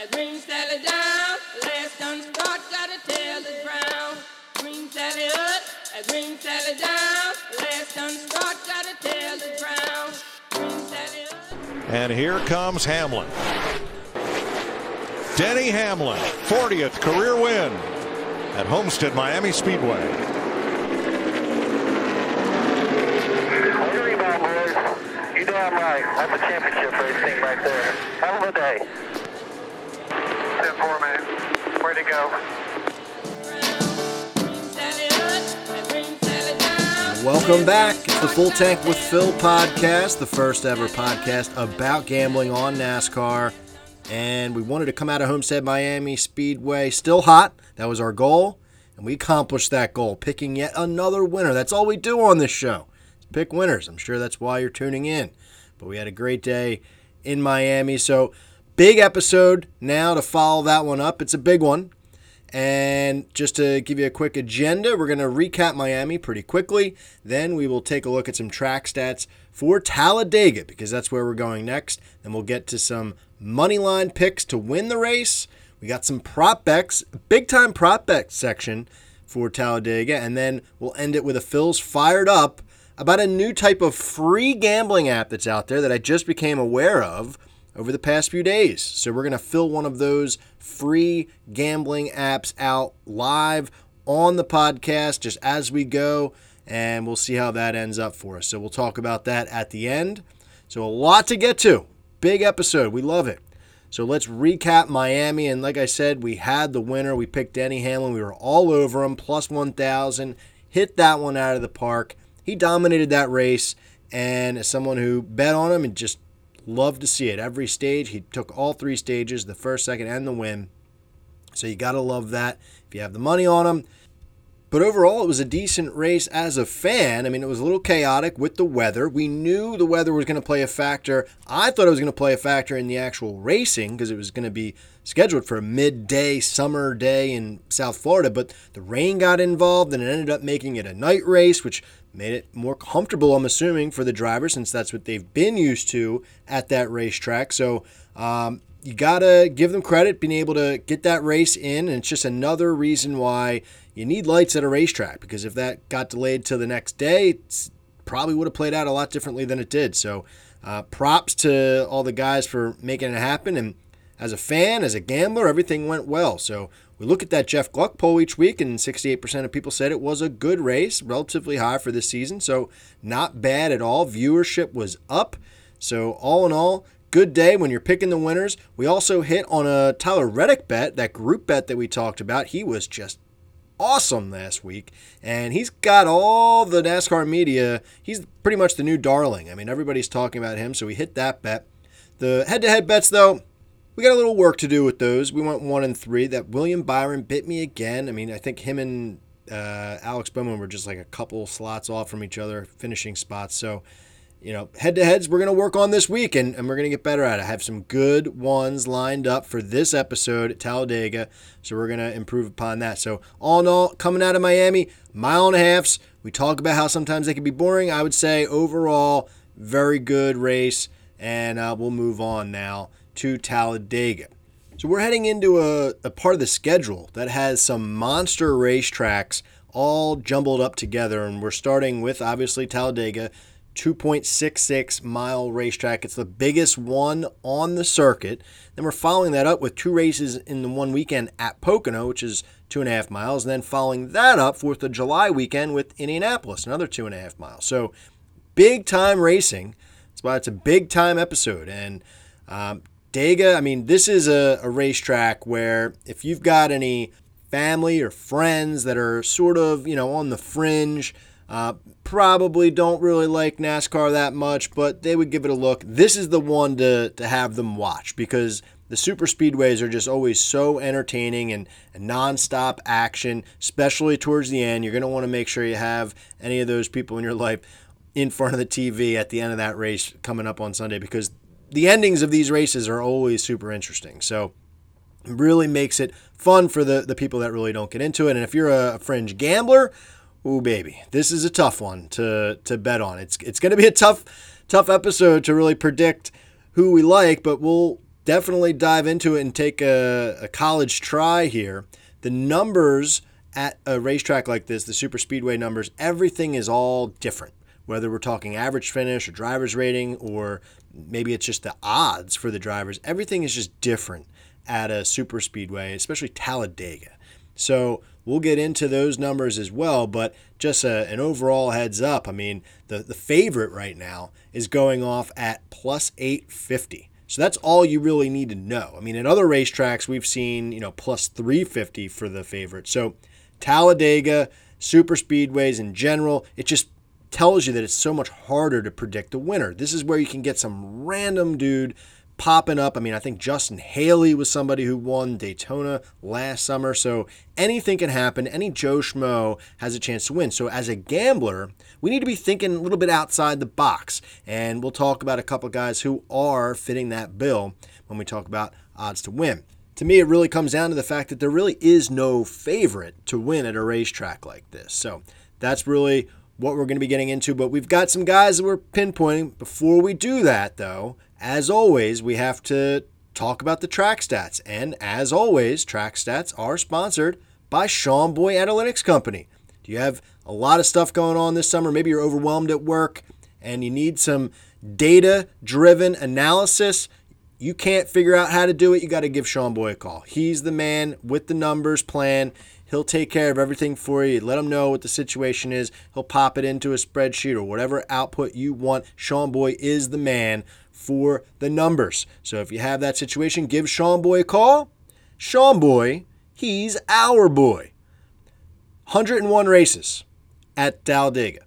and bring Sally down. Last done start, gotta tell the ground. Bring Sally up, and bring Sally down. Last done start, gotta tell the ground. Bring Sally up. And here comes Hamlin. Denny Hamlin, 40th career win at Homestead Miami Speedway. One rebound, boys. You damn right. That's a championship racing right there. Hell of a day. 10-4, man. Way to go. Welcome back. It's the Full Tank with Phil podcast, the first ever podcast about gambling on NASCAR. And we wanted to come out of Homestead Miami Speedway still hot. That was our goal. And we accomplished that goal, picking yet another winner. That's all we do on this show. Pick winners. I'm sure that's why you're tuning in. But we had a great day in Miami. So, big episode now to follow that one up. It's a big one. And just to give you a quick agenda, we're going to recap Miami pretty quickly. Then we will take a look at some track stats for Talladega because that's where we're going next. Then we'll get to some money line picks to win the race. We got some prop bets, big time prop bet section for Talladega. And then we'll end it with a Phil's fired up about a new type of free gambling app that's out there that I just became aware of over the past few days. So we're going to fill one of those free gambling apps out live on the podcast just as we go, and we'll see how that ends up for us. So we'll talk about that at the end. So a lot to get to. Big episode. We love it. So let's recap Miami. And like I said, we had the winner. We picked Denny Hamlin. We were all over him, plus 1,000. Hit that one out of the park. He dominated that race. And as someone who bet on him and just loved to see it, every stage, he took all three stages the first, second, and the win. So you got to love that if you have the money on him. But overall, it was a decent race as a fan. I mean, it was a little chaotic with the weather. We knew the weather was going to play a factor. I thought it was going to play a factor in the actual racing because it was going to be scheduled for a midday summer day in South Florida. But the rain got involved and it ended up making it a night race, which made it more comfortable, I'm assuming, for the drivers since that's what they've been used to at that racetrack. So, um, you gotta give them credit being able to get that race in, and it's just another reason why you need lights at a racetrack because if that got delayed to the next day, probably would have played out a lot differently than it did. So, uh, props to all the guys for making it happen. And as a fan, as a gambler, everything went well. So we look at that Jeff Gluck poll each week, and 68% of people said it was a good race, relatively high for this season. So not bad at all. Viewership was up. So all in all, good day when you're picking the winners. We also hit on a Tyler Reddick bet, that group bet that we talked about. He was just awesome last week, and he's got all the NASCAR media. He's pretty much the new darling. I mean, everybody's talking about him, so we hit that bet. The head-to-head bets, though, we got a little work to do with those. We went one and three. That William Byron bit me again. I mean, I think him and uh, Alex Bowman were just like a couple slots off from each other, finishing spots. So you know, head to heads, we're going to work on this week and, and we're going to get better at it. I have some good ones lined up for this episode at Talladega. So we're going to improve upon that. So, all in all, coming out of Miami, mile and a halfs. We talk about how sometimes they can be boring. I would say overall, very good race. And uh, we'll move on now to Talladega. So, we're heading into a, a part of the schedule that has some monster racetracks all jumbled up together. And we're starting with obviously Talladega. 2.66 mile racetrack. It's the biggest one on the circuit. Then we're following that up with two races in the one weekend at Pocono, which is two and a half miles. And then following that up, 4th of July weekend with Indianapolis, another two and a half miles. So big time racing. That's why it's a big time episode. And um, Dega, I mean, this is a, a racetrack where if you've got any family or friends that are sort of, you know, on the fringe, uh, probably don't really like NASCAR that much, but they would give it a look. This is the one to, to have them watch because the super speedways are just always so entertaining and, and nonstop action, especially towards the end. You're going to want to make sure you have any of those people in your life in front of the TV at the end of that race coming up on Sunday because the endings of these races are always super interesting. So it really makes it fun for the, the people that really don't get into it. And if you're a fringe gambler, Ooh, baby, this is a tough one to to bet on. It's it's going to be a tough tough episode to really predict who we like, but we'll definitely dive into it and take a, a college try here. The numbers at a racetrack like this, the super speedway numbers, everything is all different. Whether we're talking average finish or driver's rating, or maybe it's just the odds for the drivers, everything is just different at a super speedway, especially Talladega. So we'll get into those numbers as well, but just a, an overall heads up. I mean, the, the favorite right now is going off at plus 850. So that's all you really need to know. I mean, in other racetracks, we've seen, you know, plus 350 for the favorite. So Talladega, super speedways in general, it just tells you that it's so much harder to predict the winner. This is where you can get some random dude popping up. I mean, I think Justin Haley was somebody who won Daytona last summer. So anything can happen. Any Joe Schmo has a chance to win. So as a gambler, we need to be thinking a little bit outside the box. And we'll talk about a couple guys who are fitting that bill when we talk about odds to win. To me, it really comes down to the fact that there really is no favorite to win at a racetrack like this. So that's really what we're going to be getting into. But we've got some guys that we're pinpointing. Before we do that, though, as always, we have to talk about the track stats. And as always, track stats are sponsored by Sean Boy Analytics Company. Do you have a lot of stuff going on this summer? Maybe you're overwhelmed at work and you need some data driven analysis. You can't figure out how to do it. You got to give Sean Boy a call. He's the man with the numbers plan. He'll take care of everything for you. Let him know what the situation is. He'll pop it into a spreadsheet or whatever output you want. Sean Boy is the man for the numbers. So if you have that situation, give Sean Boy a call. Sean Boy, he's our boy. 101 races at Talladega.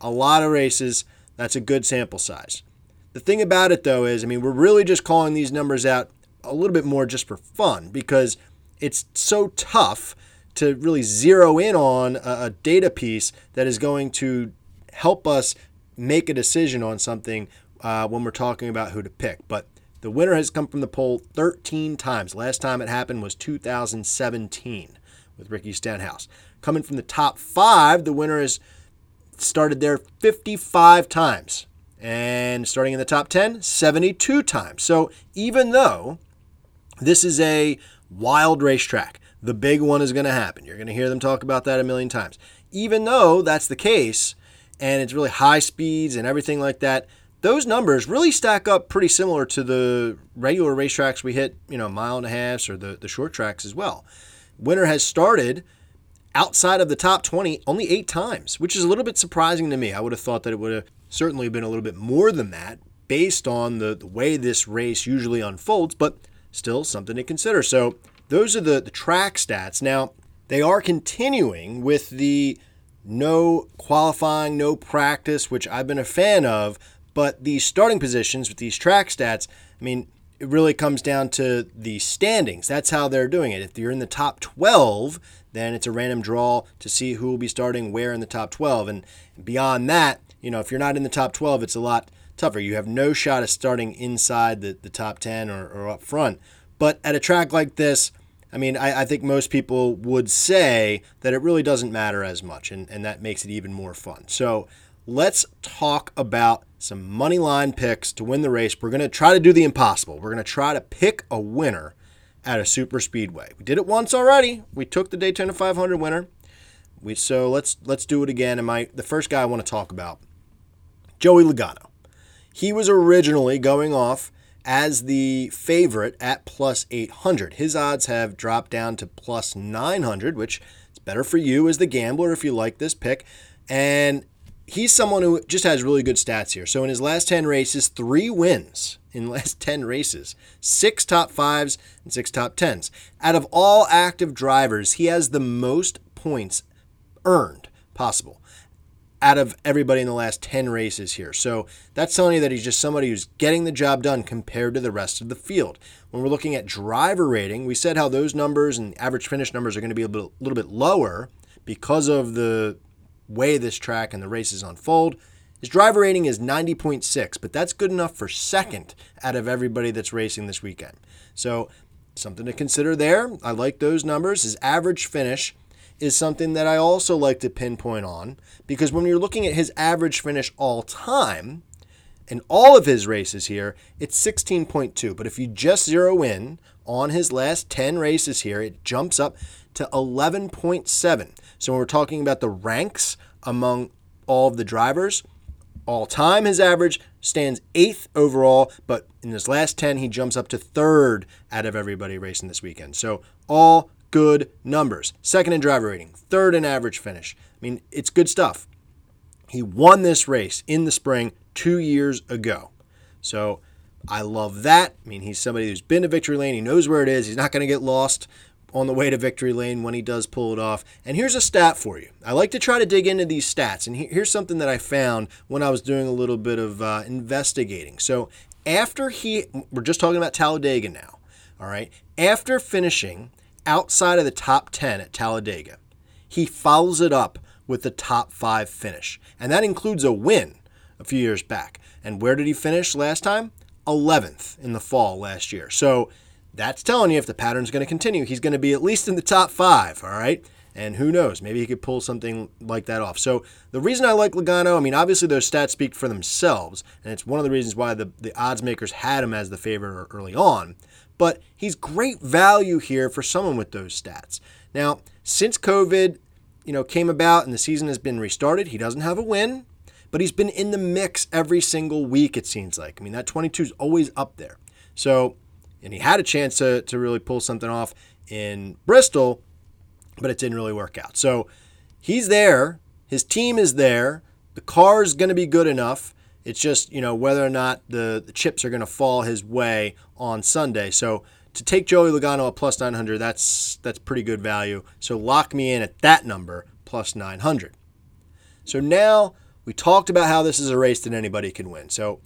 A lot of races. That's a good sample size. The thing about it, though, is I mean, we're really just calling these numbers out a little bit more just for fun because it's so tough to really zero in on a, a data piece that is going to help us make a decision on something uh, when we're talking about who to pick. But the winner has come from the pole 13 times. Last time it happened was 2017 with Ricky Stenhouse. Coming from the top five, the winner has started there 55 times. And starting in the top 10, 72 times. So even though this is a wild racetrack, the big one is going to happen. You're going to hear them talk about that a million times. Even though that's the case, and it's really high speeds and everything like that, those numbers really stack up pretty similar to the regular racetracks we hit, you know, mile and a half or the, the short tracks as well. Winner has started outside of the top 20 only eight times, which is a little bit surprising to me. I would have thought that it would have certainly been a little bit more than that based on the, the way this race usually unfolds, but still something to consider. So those are the, the track stats. Now, they are continuing with the no qualifying, no practice, which I've been a fan of but the starting positions with these track stats, I mean, it really comes down to the standings. That's how they're doing it. If you're in the top 12, then it's a random draw to see who will be starting where in the top 12. And beyond that, you know, if you're not in the top 12, it's a lot tougher. You have no shot of starting inside the, the top 10 or, or up front. But at a track like this, I mean, I, I, think most people would say that it really doesn't matter as much, and, and that makes it even more fun. So let's talk about some money line picks to win the race. We're going to try to do the impossible. We're going to try to pick a winner at a super speedway. We did it once already. We took the Daytona 500 winner. We so let's let's do it again. And my the first guy I want to talk about, Joey Logano. He was originally going off as the favorite at plus 800. His odds have dropped down to plus 900, which is better for you as the gambler if you like this pick. And he's someone who just has really good stats here. So in his last 10 races, three wins in last 10 races, six top fives and six top tens. Out of all active drivers, he has the most points earned possible out of everybody in the last 10 races here. So that's telling you that he's just somebody who's getting the job done compared to the rest of the field. When we're looking at driver rating, we said how those numbers and average finish numbers are going to be a little, little bit lower because of the way this track and the races unfold. His driver rating is 90.6, but that's good enough for second out of everybody that's racing this weekend. So, something to consider there. I like those numbers. His average finish is something that I also like to pinpoint on because when you're looking at his average finish all time, in all of his races here, it's 16.2. But if you just zero in on his last 10 races here, it jumps up to 11.7. So when we're talking about the ranks among all of the drivers, all time his average stands eighth overall, but in his last 10, he jumps up to third out of everybody racing this weekend. So all good numbers. Second in driver rating, third in average finish. I mean, it's good stuff. He won this race in the spring two years ago. So I love that. I mean, he's somebody who's been to victory lane. He knows where it is. He's not going to get lost on the way to victory lane when he does pull it off. And here's a stat for you. I like to try to dig into these stats. And here's something that I found when I was doing a little bit of uh, investigating. So after he, we're just talking about Talladega now, all right? After finishing outside of the top 10 at Talladega, he follows it up with the top five finish. And that includes a win a few years back. And where did he finish last time? 11th in the fall last year. So that's telling you if the pattern's going to continue, he's going to be at least in the top five, all right? And who knows, maybe he could pull something like that off. So the reason I like Logano, I mean, obviously those stats speak for themselves, and it's one of the reasons why the, the odds makers had him as the favorite early on. But he's great value here for someone with those stats. Now, since COVID, you know, came about and the season has been restarted, he doesn't have a win, but he's been in the mix every single week, it seems like. I mean, that 22 is always up there. So and he had a chance to, to really pull something off in Bristol, but it didn't really work out. So he's there. His team is there. The car is going to be good enough. It's just, you know, whether or not the, the chips are going to fall his way on Sunday. So to take Joey Logano at plus 900, that's that's pretty good value. So lock me in at that number, plus 900. So now we talked about how this is a race that anybody can win. So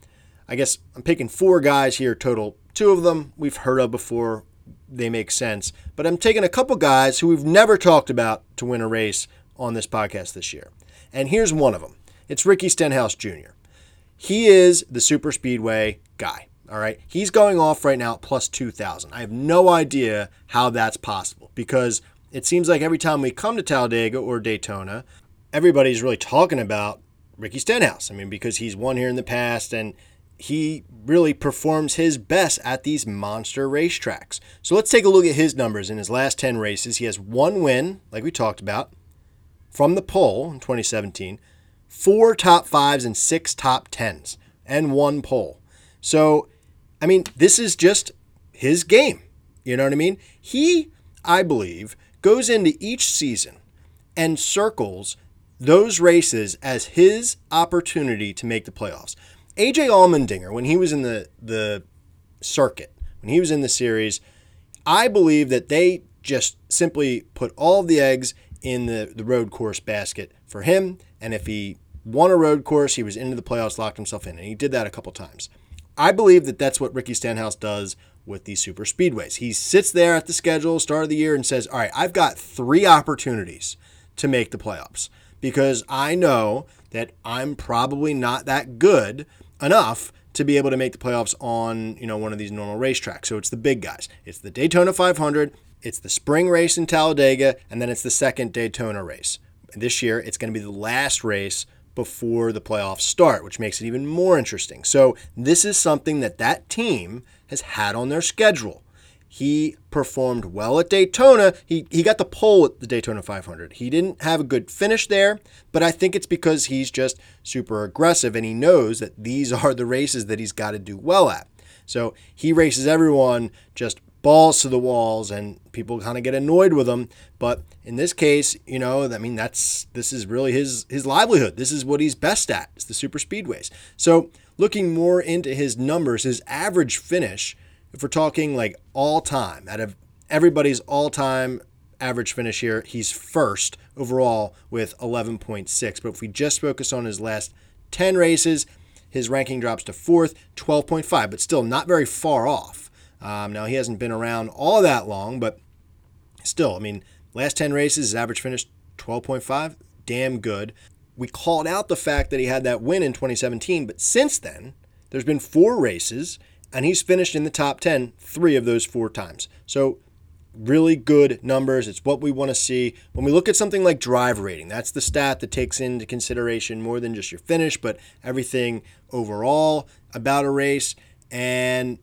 I guess I'm picking four guys here total Two of them we've heard of before, they make sense. But I'm taking a couple guys who we've never talked about to win a race on this podcast this year. And here's one of them it's Ricky Stenhouse Jr. He is the super speedway guy. All right. He's going off right now at plus 2,000. I have no idea how that's possible because it seems like every time we come to Talladega or Daytona, everybody's really talking about Ricky Stenhouse. I mean, because he's won here in the past and he really performs his best at these monster racetracks. So let's take a look at his numbers in his last 10 races. He has one win, like we talked about, from the pole in 2017, four top fives and six top tens, and one pole. So, I mean, this is just his game. You know what I mean? He, I believe, goes into each season and circles those races as his opportunity to make the playoffs. AJ Allmendinger, when he was in the the circuit, when he was in the series, I believe that they just simply put all the eggs in the, the road course basket for him. And if he won a road course, he was into the playoffs, locked himself in. And he did that a couple times. I believe that that's what Ricky Stenhouse does with these super speedways. He sits there at the schedule, start of the year, and says, All right, I've got three opportunities to make the playoffs because I know that I'm probably not that good enough to be able to make the playoffs on you know one of these normal racetracks. So it's the big guys. It's the Daytona 500, it's the spring race in Talladega, and then it's the second Daytona race. This year, it's going to be the last race before the playoffs start, which makes it even more interesting. So this is something that that team has had on their schedule. He performed well at Daytona. He, he got the pole at the Daytona 500. He didn't have a good finish there, but I think it's because he's just super aggressive and he knows that these are the races that he's got to do well at. So he races everyone just balls to the walls and people kind of get annoyed with him but in this case you know i mean that's this is really his his livelihood this is what he's best at it's the super speedways so looking more into his numbers his average finish if we're talking like all time, out of everybody's all time average finish here, he's first overall with 11.6. But if we just focus on his last 10 races, his ranking drops to fourth, 12.5, but still not very far off. Um, now, he hasn't been around all that long, but still, I mean, last 10 races, his average finish 12.5, damn good. We called out the fact that he had that win in 2017, but since then, there's been four races and he's finished in the top 10 three of those four times. So really good numbers. It's what we want to see. When we look at something like drive rating, that's the stat that takes into consideration more than just your finish, but everything overall about a race. And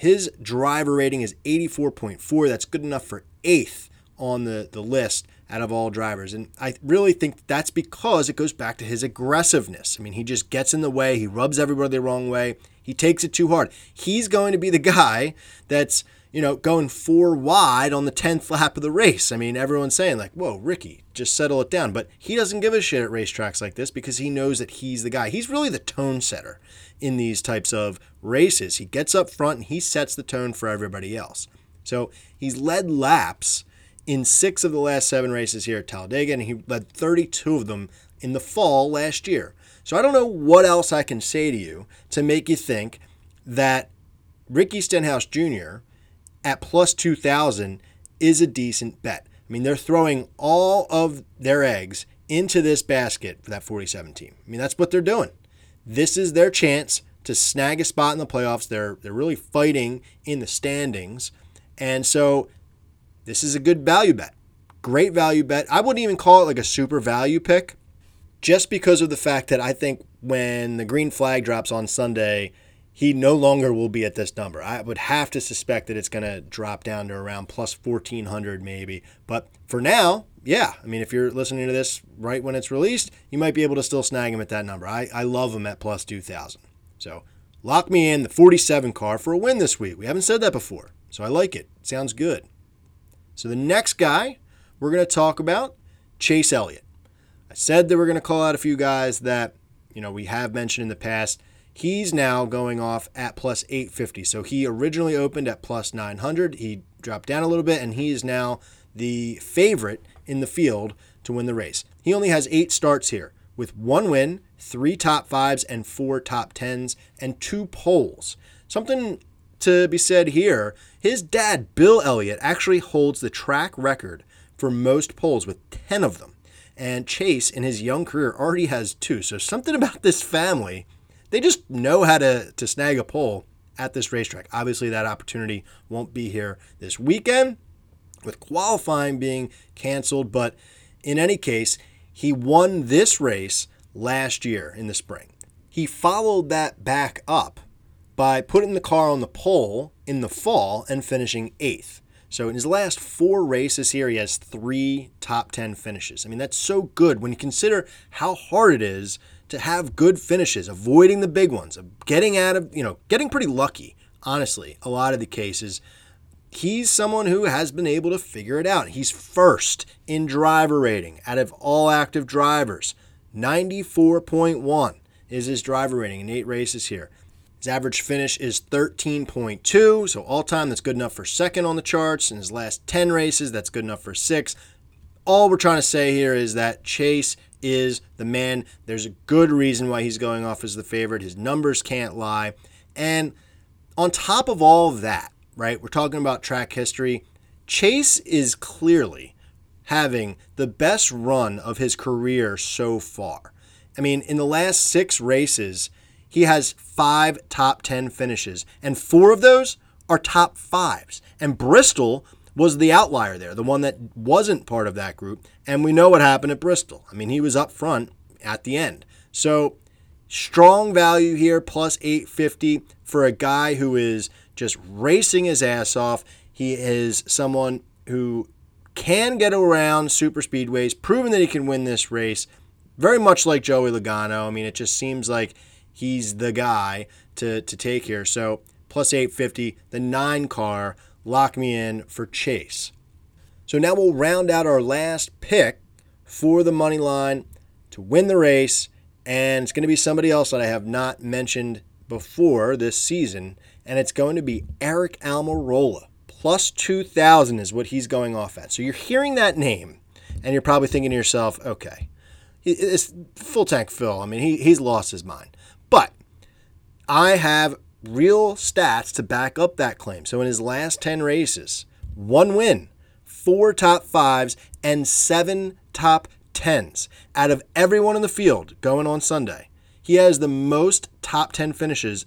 his driver rating is 84.4. That's good enough for eighth on the, the list out of all drivers. And I really think that's because it goes back to his aggressiveness. I mean, he just gets in the way, he rubs everybody the wrong way, he takes it too hard. He's going to be the guy that's, you know, going four wide on the 10th lap of the race. I mean, everyone's saying, like, whoa, Ricky, just settle it down. But he doesn't give a shit at racetracks like this because he knows that he's the guy. He's really the tone setter in these types of races. He gets up front and he sets the tone for everybody else. So he's led laps in six of the last seven races here at Talladega, and he led 32 of them in the fall last year. So I don't know what else I can say to you to make you think that Ricky Stenhouse Jr. at plus 2,000 is a decent bet. I mean, they're throwing all of their eggs into this basket for that 47 team. I mean, that's what they're doing. This is their chance to snag a spot in the playoffs. They're they're really fighting in the standings. And so this is a good value bet. Great value bet. I wouldn't even call it like a super value pick just because of the fact that I think when the green flag drops on Sunday, he no longer will be at this number. I would have to suspect that it's going to drop down to around plus 1400 maybe. But for now, yeah, I mean, if you're listening to this right when it's released, you might be able to still snag him at that number. I, I love him at plus 2000. So lock me in the 47 car for a win this week. We haven't said that before, so I like it. sounds good. So the next guy we're going to talk about, Chase Elliott. I said that we're going to call out a few guys that, you know, we have mentioned in the past. He's now going off at plus 850. So he originally opened at plus 900. He dropped down a little bit, and he is now the favorite in the field to win the race. He only has eight starts here with one win, three top fives, and four top tens, and two poles. Something to be said here his dad, Bill Elliott, actually holds the track record for most poles with 10 of them. And Chase, in his young career, already has two. So, something about this family, they just know how to, to snag a pole at this racetrack. Obviously, that opportunity won't be here this weekend with qualifying being canceled. But in any case, he won this race last year in the spring. He followed that back up by putting the car on the pole in the fall and finishing eighth. So in his last four races here, he has three top 10 finishes. I mean, that's so good when you consider how hard it is to have good finishes, avoiding the big ones, getting out of, you know, getting pretty lucky, honestly, a lot of the cases. He's someone who has been able to figure it out. He's first in driver rating out of all active drivers. 94.1 is his driver rating in eight races here. His average finish is 13.2, so all time that's good enough for second on the charts. In his last 10 races, that's good enough for six. All we're trying to say here is that Chase is the man. There's a good reason why he's going off as the favorite. His numbers can't lie. And on top of all of that, right, we're talking about track history. Chase is clearly having the best run of his career so far. I mean, in the last six races, he has five top 10 finishes, and four of those are top fives. And Bristol was the outlier there, the one that wasn't part of that group. And we know what happened at Bristol. I mean, he was up front at the end. So, strong value here, plus 850 for a guy who is just racing his ass off. He is someone who can get around super speedways, proven that he can win this race. Very much like Joey Logano. I mean, it just seems like he's the guy to, to take here. So plus 850, the nine car, lock me in for Chase. So now we'll round out our last pick for the money line to win the race. And it's going to be somebody else that I have not mentioned before this season. And it's going to be Aric Almirola. Plus 2,000 is what he's going off at. So you're hearing that name and you're probably thinking to yourself, okay, it's full tank Phil. I mean, he, he's lost his mind. But I have real stats to back up that claim. So in his last 10 races, one win, four top fives, and seven top tens out of everyone in the field going on Sunday. He has the most top 10 finishes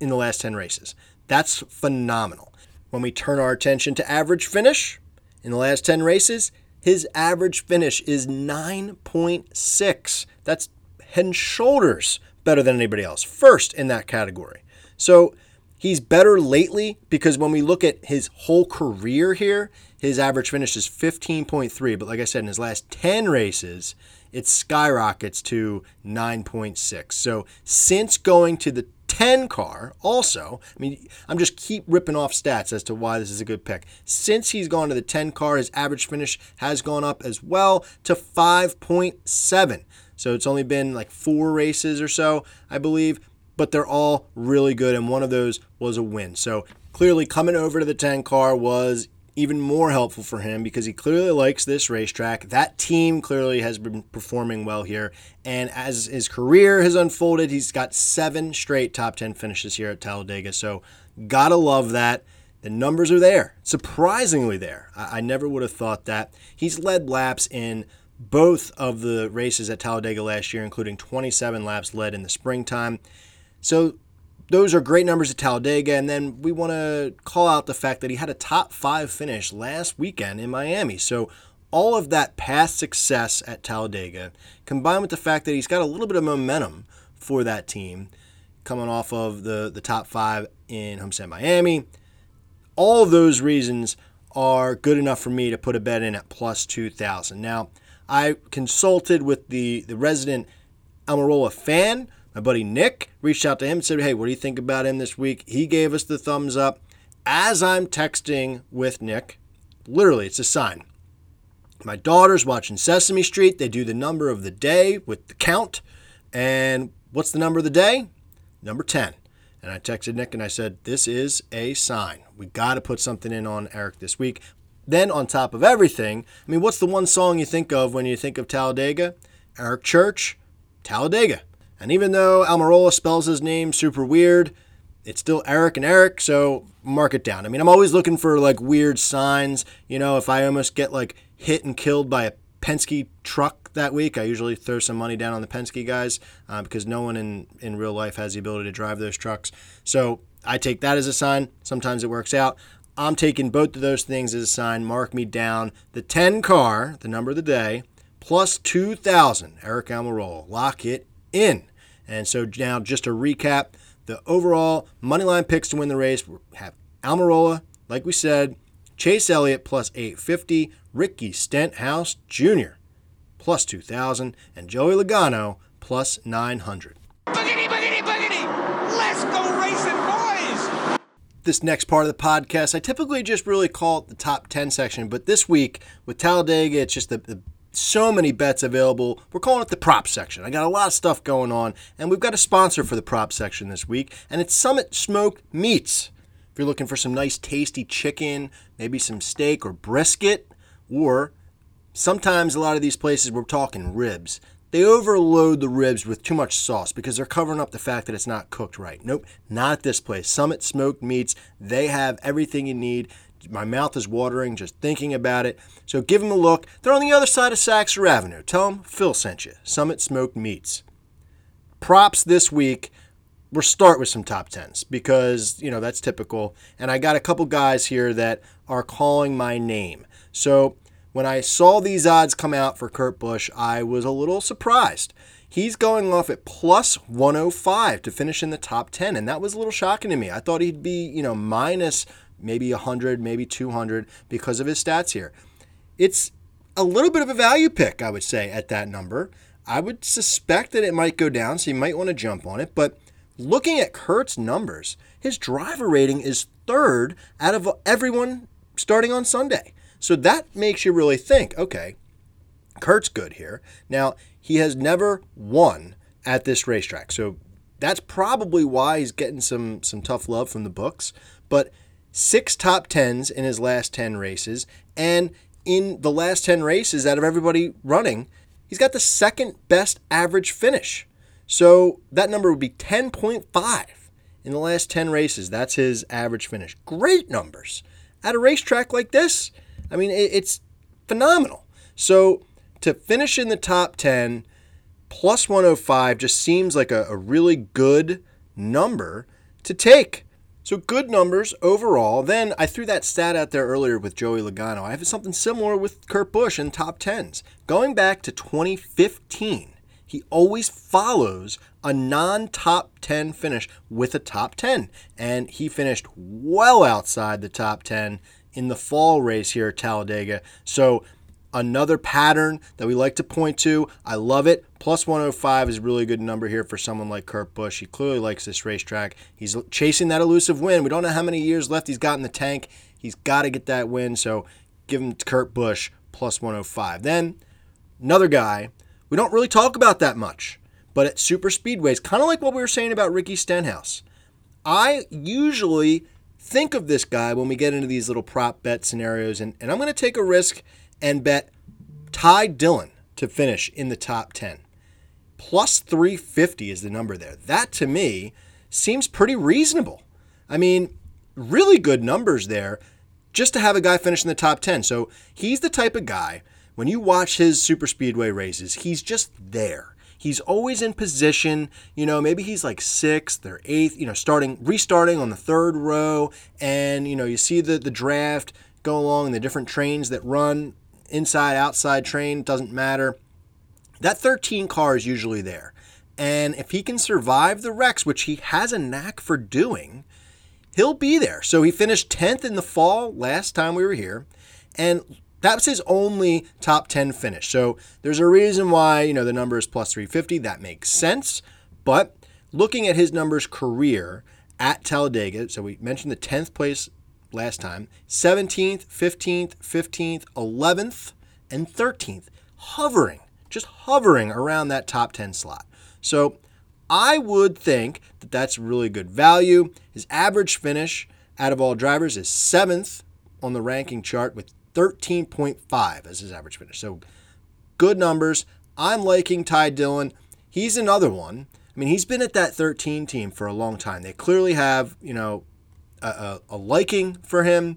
in the last 10 races. That's phenomenal. When we turn our attention to average finish, in the last 10 races, his average finish is 9.6. That's head and shoulders better than anybody else. First in that category. So he's better lately because when we look at his whole career here, his average finish is 15.3. But like I said, in his last 10 races, it skyrockets to 9.6. So since going to the 10 car also i mean i'm just keep ripping off stats as to why this is a good pick since he's gone to the 10 car his average finish has gone up as well to 5.7 so it's only been like four races or so i believe but they're all really good and one of those was a win so clearly coming over to the 10 car was even more helpful for him because he clearly likes this racetrack. That team clearly has been performing well here. And as his career has unfolded, he's got seven straight top 10 finishes here at Talladega. So, gotta love that. The numbers are there, surprisingly there. I, I never would have thought that. He's led laps in both of the races at Talladega last year, including 27 laps led in the springtime. So those are great numbers at Talladega. And then we want to call out the fact that he had a top five finish last weekend in Miami. So all of that past success at Talladega, combined with the fact that he's got a little bit of momentum for that team, coming off of the, the top five in Homestead Miami, all of those reasons are good enough for me to put a bet in at plus 2,000. Now, I consulted with the, the resident Almirola fan my buddy Nick reached out to him and said, Hey, what do you think about him this week? He gave us the thumbs up. As I'm texting with Nick, literally, it's a sign. My daughter's watching Sesame Street. They do the number of the day with the count. And what's the number of the day? Number 10. And I texted Nick and I said, This is a sign. We got to put something in on Aric this week. Then, on top of everything, I mean, what's the one song you think of when you think of Talladega? Eric Church, Talladega. And even though Almirola spells his name super weird, it's still Eric and Eric, so mark it down. I mean, I'm always looking for like weird signs. You know, if I almost get like hit and killed by a Penske truck that week, I usually throw some money down on the Penske guys uh, because no one in, in real life has the ability to drive those trucks. So I take that as a sign. Sometimes it works out. I'm taking both of those things as a sign. Mark me down. The 10 car, the number of the day, plus 2,000. Aric Almirola. Lock it in. And so now, just to recap, the overall money line picks to win the race have Almirola, like we said, Chase Elliott plus 850, Ricky Stenhouse Jr. plus 2,000, and Joey Logano plus 900. Boogity, boogity, boogity! Let's go racing, boys! This next part of the podcast, I typically just really call it the top 10 section, but this week with Talladega, it's just the, the so many bets available. We're calling it the prop section. I got a lot of stuff going on, and we've got a sponsor for the prop section this week, and it's Summit Smoked Meats. If you're looking for some nice, tasty chicken, maybe some steak or brisket, or sometimes a lot of these places we're talking ribs. They overload the ribs with too much sauce because they're covering up the fact that it's not cooked right. Nope, not this place. Summit Smoked Meats, they have everything you need my mouth is watering just thinking about it. So give them a look. They're on the other side of Saxer Avenue. Tell them Phil sent you. Summit Smoked Meats. Props this week. We'll start with some top tens because, you know, that's typical. And I got a couple guys here that are calling my name. So when I saw these odds come out for Kurt Busch, I was a little surprised. He's going off at plus 105 to finish in the top 10, and that was a little shocking to me. I thought he'd be, you know, minus maybe 100, maybe 200 because of his stats here. It's a little bit of a value pick, I would say, at that number. I would suspect that it might go down, so you might want to jump on it. But looking at Kurt's numbers, his driver rating is third out of everyone starting on Sunday. So that makes you really think okay, Kurt's good here. Now, he has never won at this racetrack. So that's probably why he's getting some some tough love from the books. But six top tens in his last 10 races. And in the last 10 races, out of everybody running, he's got the second best average finish. So that number would be 10.5 in the last 10 races. That's his average finish. Great numbers. At a racetrack like this, I mean, it's phenomenal. So to finish in the top 10 plus 105 just seems like a, a really good number to take. So good numbers overall. Then I threw that stat out there earlier with Joey Logano. I have something similar with Kurt Busch in top 10s. Going back to 2015, he always follows a non top 10 finish with a top 10. And he finished well outside the top 10 in the fall race here at Talladega. So another pattern that we like to point to. I love it. Plus 105 is a really good number here for someone like Kurt Busch. He clearly likes this racetrack. He's chasing that elusive win. We don't know how many years left he's got in the tank. He's got to get that win. So give him Kurt Busch plus 105. Then another guy we don't really talk about that much, but at super speedways, kind of like what we were saying about Ricky Stenhouse. I usually think of this guy when we get into these little prop bet scenarios, and, and I'm going to take a risk and bet Ty Dillon to finish in the top 10. Plus 350 is the number there. That to me seems pretty reasonable. I mean, really good numbers there just to have a guy finish in the top 10. So he's the type of guy, when you watch his super speedway races, he's just there. He's always in position. You know, maybe he's like sixth or eighth, you know, starting, restarting on the third row. And, you know, you see the, the draft go along, the different trains that run inside, outside train, doesn't matter. That 13 car is usually there. And if he can survive the wrecks, which he has a knack for doing, he'll be there. So he finished 10th in the fall last time we were here. And that was his only top 10 finish. So there's a reason why, you know, the number is plus 350. That makes sense. But looking at his numbers career at Talladega, so we mentioned the 10th place last time 17th, 15th, 15th, 11th, and 13th, hovering, just hovering around that top 10 slot. So I would think that that's really good value. His average finish out of all drivers is seventh on the ranking chart with 13.5 as his average finish. So good numbers. I'm liking Ty Dillon. He's another one. I mean, he's been at that 13 team for a long time. They clearly have, you know, a, a, liking for him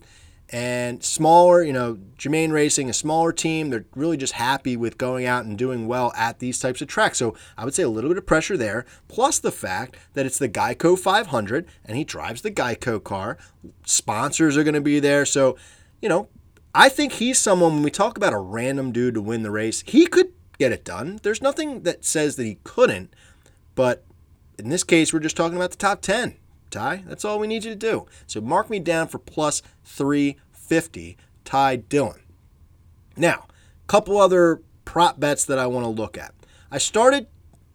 and smaller, you know, Germain Racing, a smaller team. They're really just happy with going out and doing well at these types of tracks. So I would say a little bit of pressure there, plus the fact that it's the Geico 500 and he drives the Geico car. Sponsors are going to be there. So, you know, I think he's someone, when we talk about a random dude to win the race, he could get it done. There's nothing that says that he couldn't. But in this case, we're just talking about the top 10. Ty, that's all we need you to do. So mark me down for plus 350, Ty Dillon. Now, a couple other prop bets that I want to look at. I started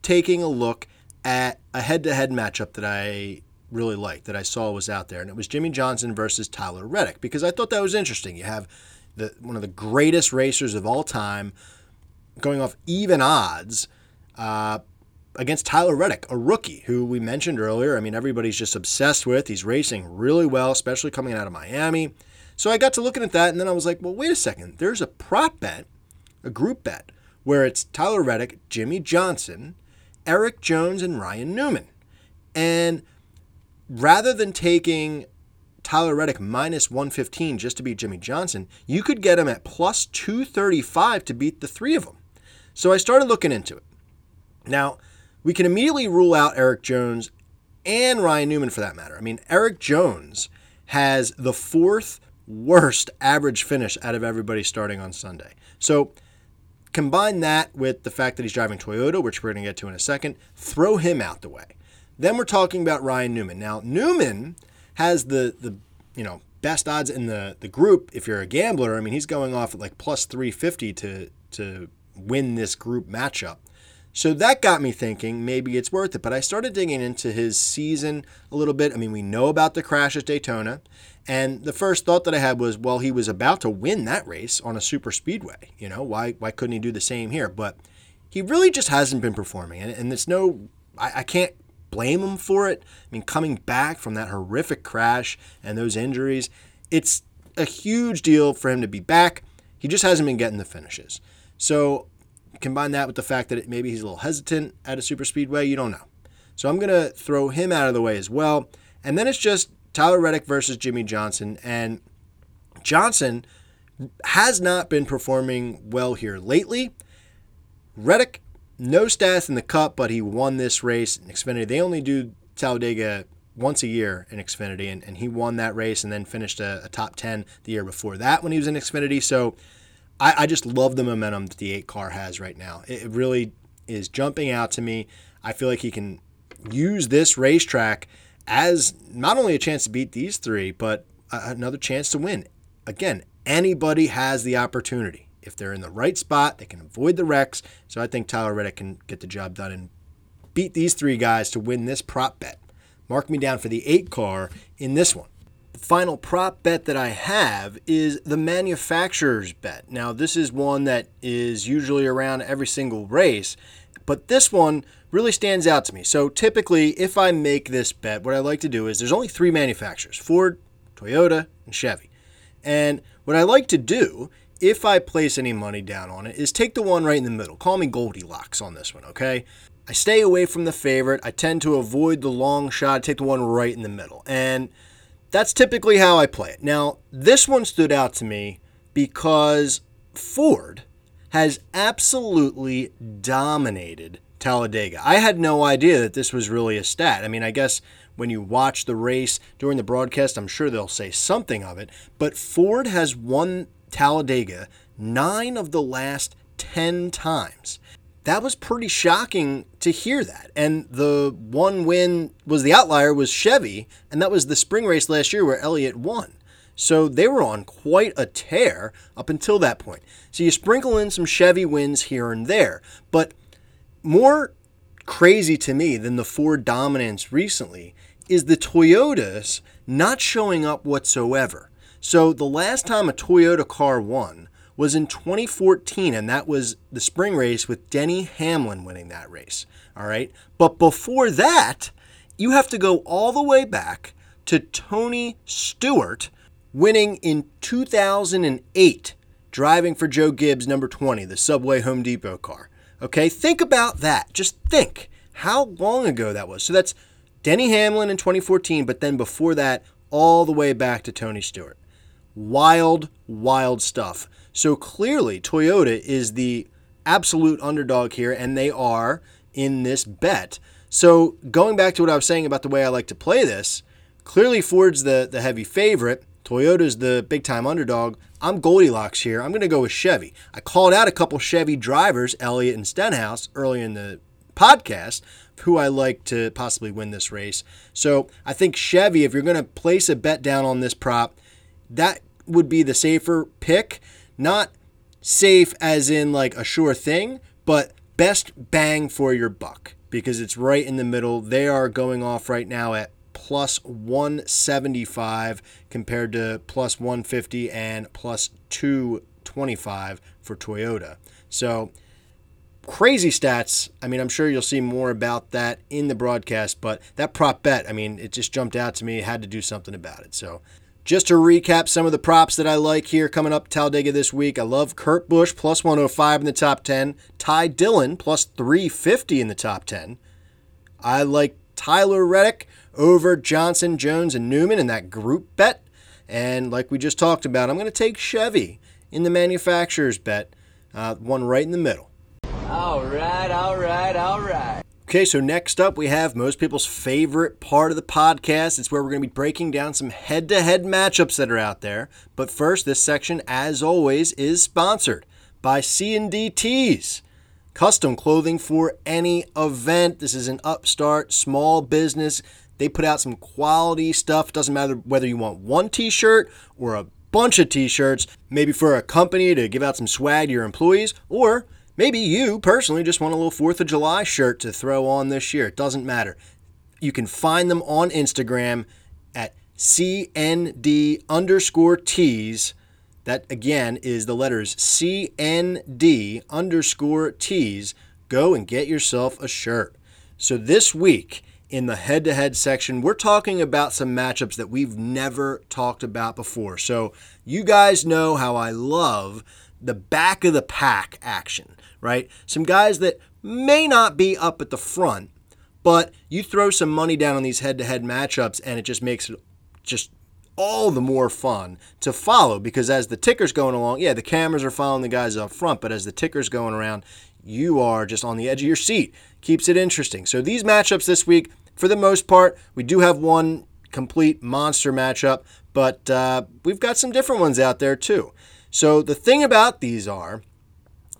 taking a look at a head to head matchup that I really liked, that I saw was out there, and it was Jimmie Johnson versus Tyler Reddick, because I thought that was interesting. You have the, one of the greatest racers of all time going off even odds. Uh, against Tyler Reddick, a rookie who we mentioned earlier. I mean, everybody's just obsessed with. He's racing really well, especially coming out of Miami. So I got to looking at that, and then I was like, well, wait a second. There's a prop bet, a group bet, where it's Tyler Reddick, Jimmie Johnson, Erik Jones, and Ryan Newman. And rather than taking Tyler Reddick minus 115 just to beat Jimmie Johnson, you could get him at plus 235 to beat the three of them. So I started looking into it. Now, we can immediately rule out Erik Jones and Ryan Newman for that matter. I mean, Erik Jones has the fourth worst average finish out of everybody starting on Sunday. So combine that with the fact that he's driving Toyota, which we're going to get to in a second, throw him out the way. Then we're talking about Ryan Newman. Now, Newman has the the you know best odds in the the group if you're a gambler. I mean, he's going off at like plus 350 to to win this group matchup. So that got me thinking maybe it's worth it. But I started digging into his season a little bit. I mean, we know about the crash at Daytona. And the first thought that I had was, well, he was about to win that race on a super speedway. You know, why why couldn't he do the same here? But he really just hasn't been performing. And, and it's no, I, I can't blame him for it. I mean, coming back from that horrific crash and those injuries, it's a huge deal for him to be back. He just hasn't been getting the finishes. So Combine that with the fact that maybe he's a little hesitant at a super speedway, you don't know. So I'm going to throw him out of the way as well. And then it's just Tyler Reddick versus Jimmie Johnson. And Johnson has not been performing well here lately. Reddick, no stats in the cup, but he won this race in Xfinity. They only do Talladega once a year in Xfinity, and, and he won that race and then finished a, a top 10 the year before that when he was in Xfinity. So I, I just love the momentum that the eight car has right now. It, it really is jumping out to me. I feel like he can use this racetrack as not only a chance to beat these three, but another chance to win. Again, anybody has the opportunity. If they're in the right spot, they can avoid the wrecks. So I think Tyler Reddick can get the job done and beat these three guys to win this prop bet. Mark me down for the eight car in this one. Final prop bet that I have is the manufacturer's bet. Now, this is one that is usually around every single race, but this one really stands out to me. So, typically, if I make this bet, what I like to do is there's only three manufacturers Ford, Toyota, and Chevy. And what I like to do, if I place any money down on it, is take the one right in the middle. Call me Goldilocks on this one, okay? I stay away from the favorite. I tend to avoid the long shot, take the one right in the middle. And that's typically how I play it. Now, this one stood out to me because Ford has absolutely dominated Talladega. I had no idea that this was really a stat. I mean, I guess when you watch the race during the broadcast, I'm sure they'll say something of it. But Ford has won Talladega nine of the last 10 times that was pretty shocking to hear that. And the one win was the outlier was Chevy, and that was the spring race last year where Elliott won. So they were on quite a tear up until that point. So you sprinkle in some Chevy wins here and there, but more crazy to me than the Ford dominance recently is the Toyotas not showing up whatsoever. So the last time a Toyota car won was in 2014, and that was the spring race with Denny Hamlin winning that race. All right. But before that, you have to go all the way back to Tony Stewart winning in 2008, driving for Joe Gibbs, number 20, the Subway Home Depot car. Okay. Think about that. Just think how long ago that was. So that's Denny Hamlin in 2014, but then before that, all the way back to Tony Stewart. Wild, wild stuff. So clearly, Toyota is the absolute underdog here, and they are in this bet. So going back to what I was saying about the way I like to play this, clearly Ford's the, the heavy favorite. Toyota's the big time underdog. I'm Goldilocks here. I'm going to go with Chevy. I called out a couple Chevy drivers, Elliott and Stenhouse, early in the podcast, who I like to possibly win this race. So I think Chevy, if you're going to place a bet down on this prop, that would be the safer pick. Not safe as in like a sure thing, but best bang for your buck because it's right in the middle. They are going off right now at plus 175 compared to plus 150 and plus 225 for Toyota. So, crazy stats. I mean, I'm sure you'll see more about that in the broadcast, but that prop bet, I mean, it just jumped out to me. Had to do something about it. So, just to recap some of the props that I like here coming up Talladega this week, I love Kurt Busch plus 105 in the top 10, Ty Dillon plus 350 in the top 10. I like Tyler Reddick over Johnson, Jones, and Newman in that group bet. And like we just talked about, I'm going to take Chevy in the manufacturer's bet, uh, one right in the middle. All right, all right, all right. Okay, so next up we have most people's favorite part of the podcast. It's where we're going to be breaking down some head to head matchups that are out there. But first, this section, as always, is sponsored by C&D Tees. Custom clothing for any event. This is an upstart, small business. They put out some quality stuff. Doesn't matter whether you want one t shirt or a bunch of t shirts, maybe for a company to give out some swag to your employees, or Maybe you personally just want a little 4th of July shirt to throw on this year. It doesn't matter. You can find them on Instagram at CND underscore tees. That again is the letters CND underscore tees. Go and get yourself a shirt. So this week in the head to head section, we're talking about some matchups that we've never talked about before. So you guys know how I love the back of the pack action right? Some guys that may not be up at the front, but you throw some money down on these head to head matchups and it just makes it just all the more fun to follow because as the ticker's going along, yeah, the cameras are following the guys up front, but as the ticker's going around, you are just on the edge of your seat. Keeps it interesting. So these matchups this week, for the most part, we do have one complete monster matchup, but uh, we've got some different ones out there too. So the thing about these are,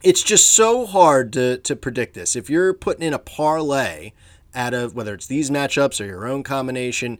it's just so hard to, to predict this. If you're putting in a parlay out of whether it's these matchups or your own combination,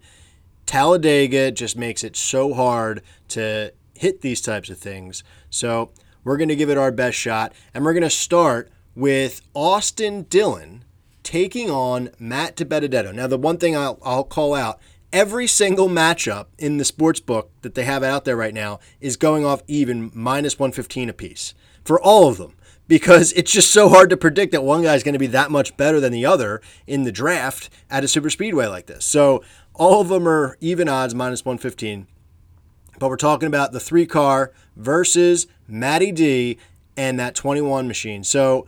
Talladega just makes it so hard to hit these types of things. So we're going to give it our best shot, and we're going to start with Austin Dillon taking on Matt DiBenedetto. Now, the one thing I'll, I'll call out every single matchup in the sports book that they have out there right now is going off even minus 115 apiece for all of them because it's just so hard to predict that one guy is going to be that much better than the other in the draft at a super speedway like this. So all of them are even odds minus 115. But we're talking about the three car versus Matty D and that 21 machine. So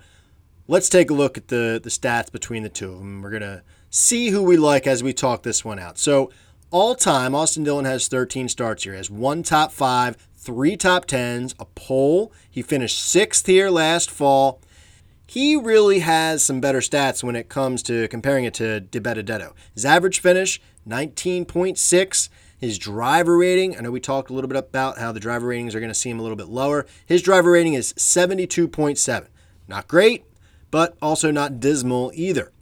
let's take a look at the, the stats between the two of them. We're going to see who we like as we talk this one out. So all time, Austin Dillon has 13 starts here. He has one top five, three top tens, a pole. He finished sixth here last fall. He really has some better stats when it comes to comparing it to DiBenedetto. His average finish, 19.6. His driver rating, I know we talked a little bit about how the driver ratings are going to seem a little bit lower. His driver rating is 72.7. Not great, but also not dismal either.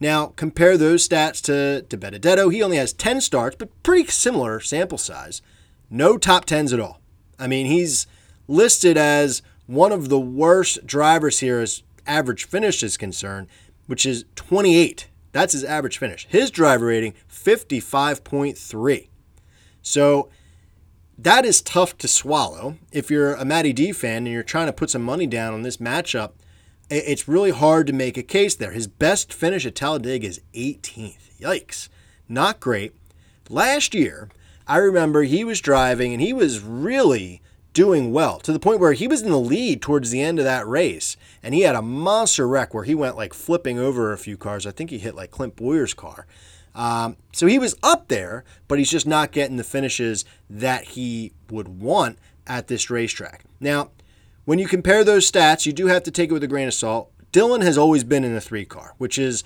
Now, compare those stats to, to. He only has 10 starts, but pretty similar sample size. No top 10s at all. I mean, he's listed as one of the worst drivers here as average finish is concerned, which is 28. That's his average finish. His driver rating, 55.3. So that is tough to swallow. If you're a Matty D fan and you're trying to put some money down on this matchup, it's really hard to make a case there. His best finish at Talladega is 18th. Yikes. Not great. Last year, I remember he was driving and he was really doing well to the point where he was in the lead towards the end of that race. And he had a monster wreck where he went like flipping over a few cars. I think he hit like Clint Bowyer's car. Um, so he was up there, but he's just not getting the finishes that he would want at this racetrack. Now, when you compare those stats, you do have to take it with a grain of salt. Dillon has always been in a three car, which is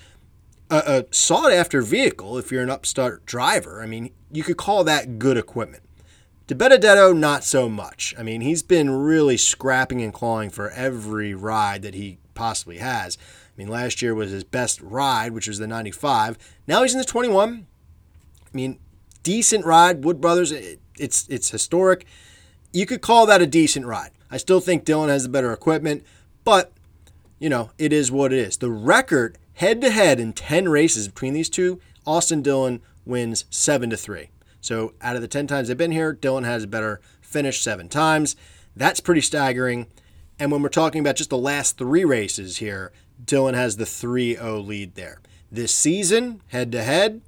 a, a sought after vehicle if you're an upstart driver. I mean, you could call that good equipment. DiBenedetto, not so much. I mean, he's been really scrapping and clawing for every ride that he possibly has. I mean, last year was his best ride, which was the 95. Now he's in the 21. I mean, decent ride. Wood Brothers, it, it's it's historic. You could call that a decent ride. I still think Dillon has the better equipment, but you know, it is what it is. The record head to head in 10 races between these two, Austin Dillon wins 7 to 3. So, out of the 10 times they've been here, Dillon has a better finish 7 times. That's pretty staggering. And when we're talking about just the last 3 races here, Dillon has the 3 0 lead there. This season, head to head,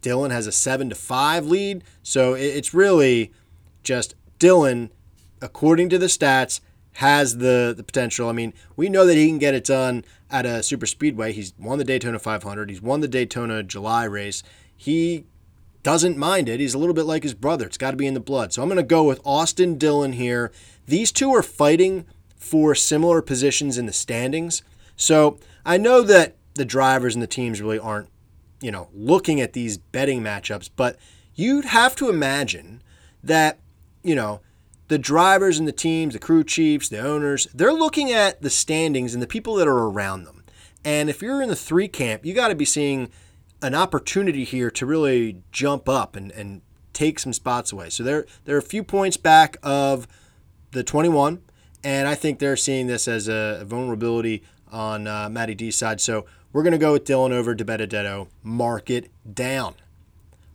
Dillon has a 7 to 5 lead. So it's really just Dillon, according to the stats, has the, the potential. I mean, we know that he can get it done at a super speedway. He's won the Daytona 500, he's won the Daytona July race. He doesn't mind it. He's a little bit like his brother. It's got to be in the blood. So I'm going to go with Austin Dillon here. These two are fighting for similar positions in the standings. So I know that the drivers and the teams really aren't, you know, looking at these betting matchups, but you'd have to imagine that, you know, the drivers and the teams, the crew chiefs, the owners, they're looking at the standings and the people that are around them. And if you're in the three camp, you got to be seeing an opportunity here to really jump up and, and take some spots away. So they're they're a few points back of the 21, and I think they're seeing this as a vulnerability on uh, Matty D's side. So we're going to go with Dillon over DiBenedetto. Mark it down.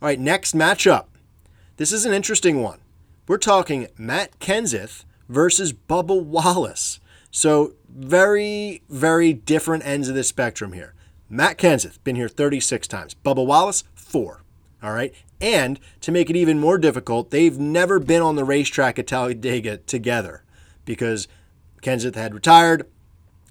All right, next matchup. This is an interesting one. We're talking Matt Kenseth versus Bubba Wallace. So very, very different ends of the spectrum here. Matt Kenseth, been here 36 times. Bubba Wallace, four. All right. And to make it even more difficult, they've never been on the racetrack at Talladega together because Kenseth had retired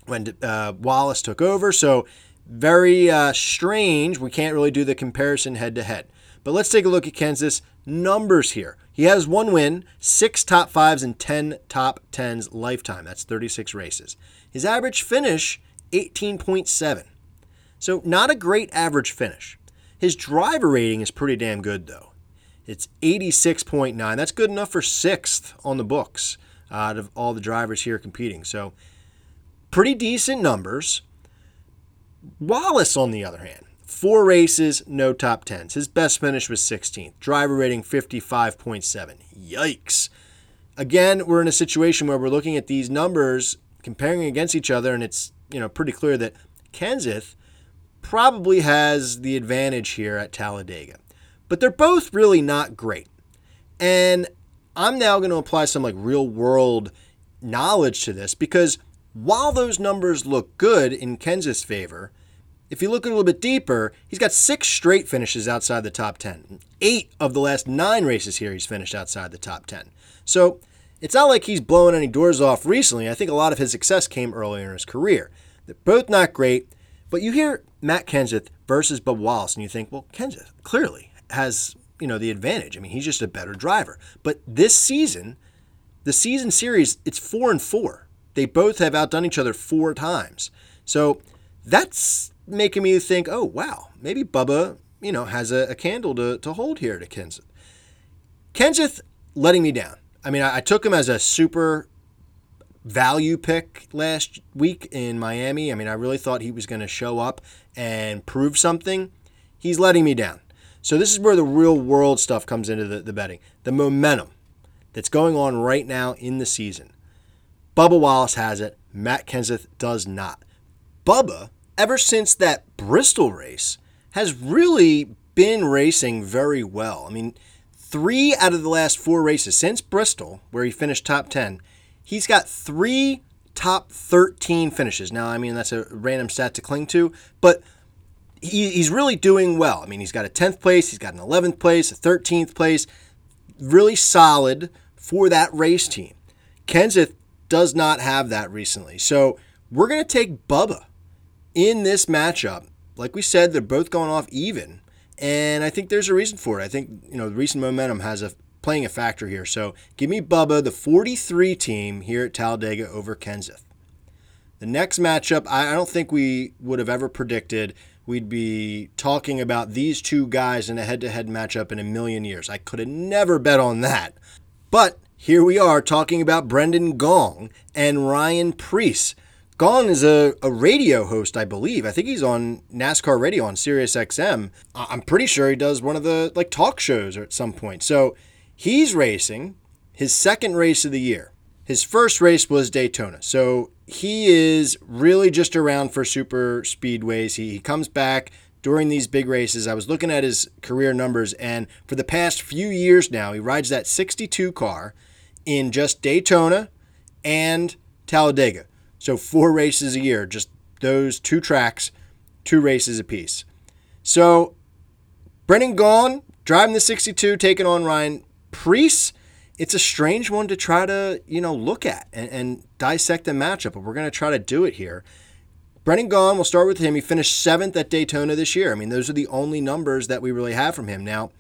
when uh, Wallace took over. So very uh, strange. We can't really do the comparison head to head. But let's take a look at Kenseth's numbers here. He has one win, six top fives, and 10 top tens lifetime. That's 36 races. His average finish, 18.7. So, not a great average finish. His driver rating is pretty damn good, though. It's 86.9. That's good enough for sixth on the books out of all the drivers here competing. So, pretty decent numbers. Wallace, on the other hand, four races, no top tens. His best finish was 16th. Driver rating 55.7. Yikes. Again, we're in a situation where we're looking at these numbers, comparing against each other, and it's you know pretty clear that Kenseth probably has the advantage here at Talladega. But they're both really not great. And I'm now going to apply some like real world knowledge to this because while those numbers look good in Kenseth's favor, if you look a little bit deeper, he's got six straight finishes outside the top 10. Eight of the last nine races here, he's finished outside the top 10. So it's not like he's blowing any doors off recently. I think a lot of his success came earlier in his career. They're both not great, but you hear Matt Kenseth versus Bub Wallace, and you think, well, Kenseth clearly has you know the advantage. I mean, he's just a better driver. But this season, the season series, it's four and four. They both have outdone each other four times. So that's making me think, oh wow, maybe Bubba, you know, has a, a candle to, to hold here to Kenseth. Kenseth letting me down. I mean, I, I took him as a super value pick last week in Miami. I mean, I really thought he was going to show up and prove something. He's letting me down. So this is where the real world stuff comes into the, the betting. The momentum that's going on right now in the season. Bubba Wallace has it. Matt Kenseth does not. Bubba, ever since that Bristol race, has really been racing very well. I mean, three out of the last four races since Bristol, where he finished top 10, he's got three top 13 finishes. Now, I mean, that's a random stat to cling to, but he, he's really doing well. I mean, he's got a 10th place, he's got an 11th place, a 13th place, really solid for that race team. Kenseth does not have that recently. So we're going to take Bubba in this matchup. Like we said, they're both going off even. And I think there's a reason for it. I think, you know, the recent momentum has a playing a factor here. So give me Bubba, the 43 team here at Talladega over Kenseth. The next matchup, I don't think we would have ever predicted we'd be talking about these two guys in a head to head matchup in a million years. I could have never bet on that. But here we are talking about Brendan Gaughan and Ryan Preece. Gaughan is a, a radio host, I believe. I think he's on NASCAR radio on Sirius XM. I'm pretty sure he does one of the like talk shows at some point. So he's racing his second race of the year. His first race was Daytona. So he is really just around for super speedways. He, he comes back during these big races. I was looking at his career numbers, and for the past few years now, he rides that 62 car in just Daytona and Talladega. So four races a year, just those two tracks, two races apiece. So Brendan Gaughan driving the 62, taking on Ryan Preece it's a strange one to try to, you know, look at and, and dissect the matchup, but we're going to try to do it here. Brendan Gaughan, we'll start with him. He finished seventh at Daytona this year. I mean, those are the only numbers that we really have from him. Now,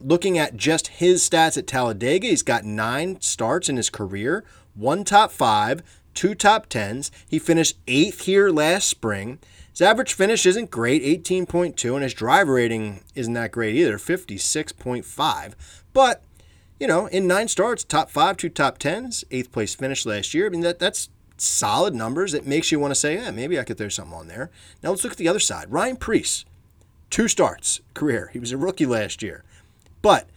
looking at just his stats at Talladega, he's got nine starts in his career, one top five, two top tens. He finished eighth here last spring. His average finish isn't great, 18.2, and his driver rating isn't that great either, 56.5. But you know, in nine starts, top five, two top tens, eighth place finish last year. I mean, that that's solid numbers. It makes you want to say, yeah, maybe I could throw something on there. Now let's look at the other side. Ryan Preece, two starts career. He was a rookie last year, but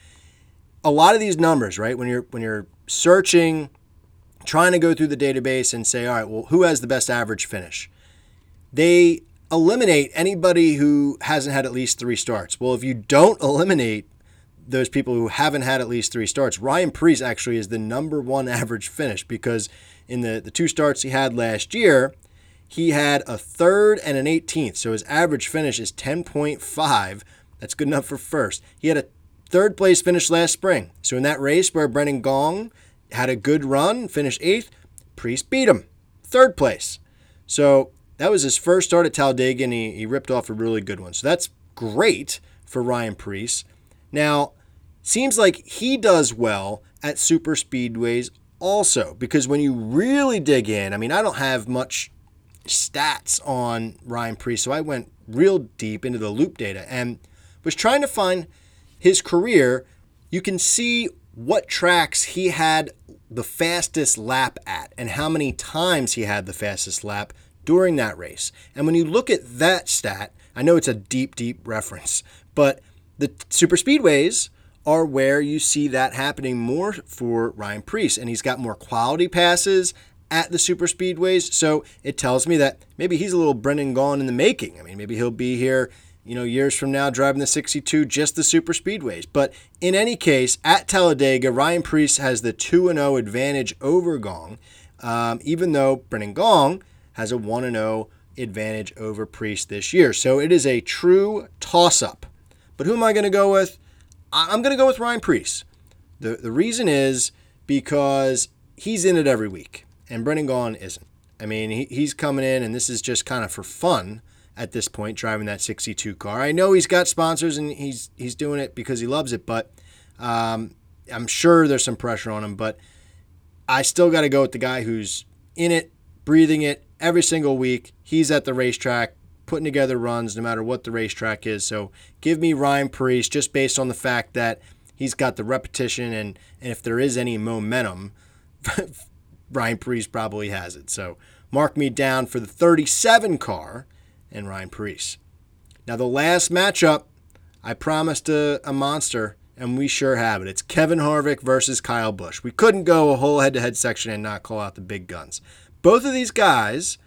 a lot of these numbers, right? When you're when you're searching, trying to go through the database and say, all right, well, who has the best average finish? They eliminate anybody who hasn't had at least three starts. Well, if you don't eliminate those people who haven't had at least three starts. Ryan Preece actually is the number one average finish because in the, the two starts he had last year, he had a third and an 18th. So his average finish is 10.5. That's good enough for first. He had a third place finish last spring. So in that race where Brendan Gaughan had a good run, finished eighth, Preece beat him, third place. So that was his first start at Talladega, and he, he ripped off a really good one. So that's great for Ryan Preece. Now, seems like he does well at super speedways also because when you really dig in, I mean, I don't have much stats on Ryan Preece, so I went real deep into the loop data and was trying to find his career. You can see what tracks he had the fastest lap at and how many times he had the fastest lap during that race. And when you look at that stat, I know it's a deep, deep reference, but the super speedways are where you see that happening more for Ryan Preece. And he's got more quality passes at the super speedways. So it tells me that maybe he's a little Brendan Gaughan in the making. I mean, maybe he'll be here, you know, years from now driving the 62, just the super speedways. But in any case, at Talladega, Ryan Preece has the 2 0 advantage over Gaughan, um, even though Brendan Gaughan has a 1 0 advantage over Preece this year. So it is a true toss up. But who am I going to go with? I'm going to go with Ryan Preece. The, the reason is because he's in it every week, and Brendan Gaughan isn't. I mean, he, he's coming in, and this is just kind of for fun at this point, driving that 62 car. I know he's got sponsors, and he's he's doing it because he loves it, but um, I'm sure there's some pressure on him. But I still got to go with the guy who's in it, breathing it every single week. He's at the racetrack, putting together runs no matter what the racetrack is. So give me Ryan Preece just based on the fact that he's got the repetition and, and if there is any momentum, Ryan Preece probably has it. So mark me down for the 37 car and Ryan Preece. Now the last matchup, I promised a, a monster and we sure have it. It's Kevin Harvick versus Kyle Busch. We couldn't go a whole head-to-head section and not call out the big guns. Both of these guys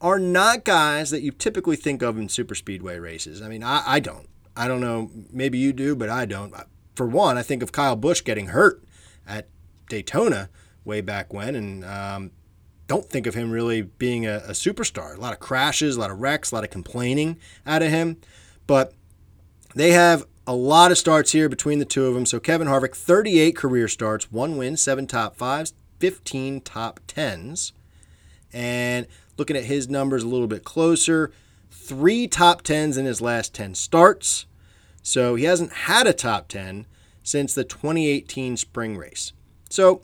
are not guys that you typically think of in super speedway races. I mean, I, I don't. I don't know. Maybe you do, but I don't. For one, I think of Kyle Busch getting hurt at Daytona way back when, and um, don't think of him really being a, a, superstar. A lot of crashes, a lot of wrecks, a lot of complaining out of him. But they have a lot of starts here between the two of them. So Kevin Harvick, 38 career starts, one win, seven top fives, 15 top tens. And looking at his numbers a little bit closer, three top tens in his last 10 starts. So he hasn't had a top 10 since the 2018 spring race. So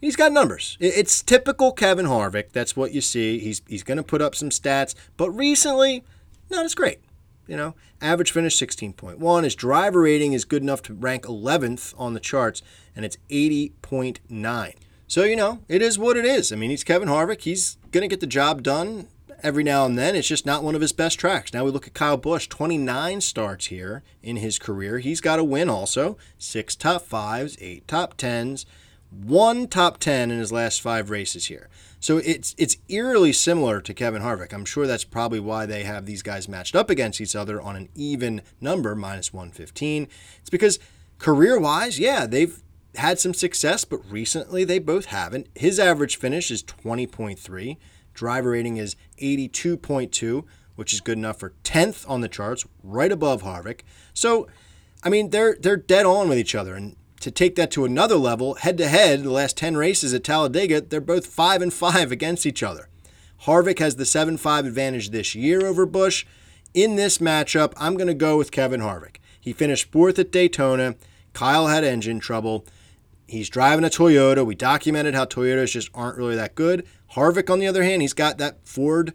he's got numbers. It's typical Kevin Harvick. That's what you see. He's, he's going to put up some stats, but recently, not as great. You know, average finish 16.1. His driver rating is good enough to rank 11th on the charts, and it's 80.9. So, you know, it is what it is. I mean, he's Kevin Harvick. He's going to get the job done every now and then. It's just not one of his best tracks. Now we look at Kyle Busch, 29 starts here in his career. He's got a win also, six top fives, eight top tens, one top 10 in his last five races here. So it's it's eerily similar to Kevin Harvick. I'm sure that's probably why they have these guys matched up against each other on an even number, minus 115. It's because career wise, yeah, they've had some success, but recently they both haven't. His average finish is 20.3. Driver rating is 82.2, which is good enough for 10th on the charts, right above Harvick. So, I mean, they're they're dead on with each other. And to take that to another level, head to head, the last 10 races at Talladega, they're both 5 and 5 against each other. Harvick has the 7-5 advantage this year over Busch. In this matchup, I'm going to go with Kevin Harvick. He finished fourth at Daytona. Kyle had engine trouble. He's driving a Toyota. We documented how Toyotas just aren't really that good. Harvick, on the other hand, he's got that Ford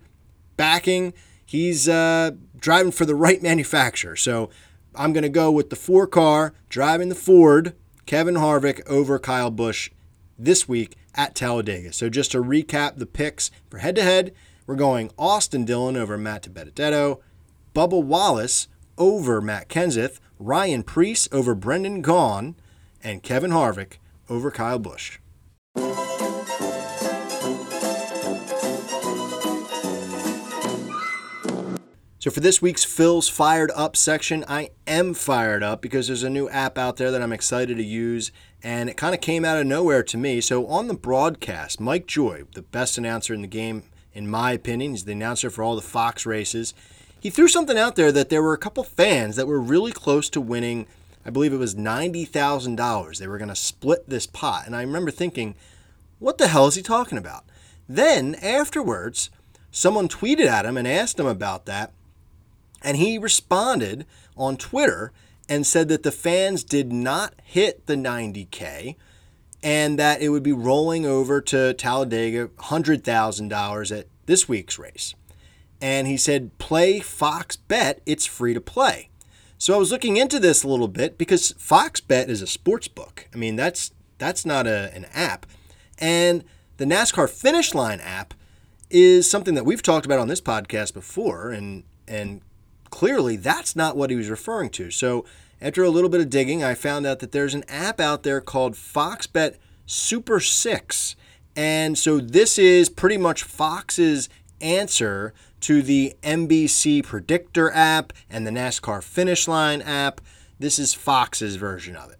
backing. He's uh, driving for the right manufacturer. So I'm going to go with the four car, driving the Ford, Kevin Harvick over Kyle Busch this week at Talladega. So just to recap the picks for head to head, we're going Austin Dillon over Matt DiBenedetto, Bubba Wallace over Matt Kenseth, Ryan Preece over Brendan Gaughan, and Kevin Harvick over Kyle Busch. So, for this week's Phil's Fired Up section, I am fired up because there's a new app out there that I'm excited to use, and it kind of came out of nowhere to me. So, on the broadcast, Mike Joy, the best announcer in the game, in my opinion, he's the announcer for all the Fox races. He threw something out there that there were a couple fans that were really close to winning I believe it was $90,000. They were going to split this pot. And I remember thinking, what the hell is he talking about? Then, afterwards, someone tweeted at him and asked him about that. And he responded on Twitter and said that the fans did not hit the 90K and that it would be rolling over to Talladega $100,000 at this week's race. And he said, play Fox Bet, it's free to play. So I was looking into this a little bit because Fox Bet is a sports book. I mean, that's that's not a, an app. And the NASCAR Finish Line app is something that we've talked about on this podcast before, and and clearly that's not what he was referring to. So after a little bit of digging, I found out that there's an app out there called FoxBet Super Six, and so this is pretty much Fox's answer to the NBC Predictor app and the NASCAR Finish Line app. This is Fox's version of it,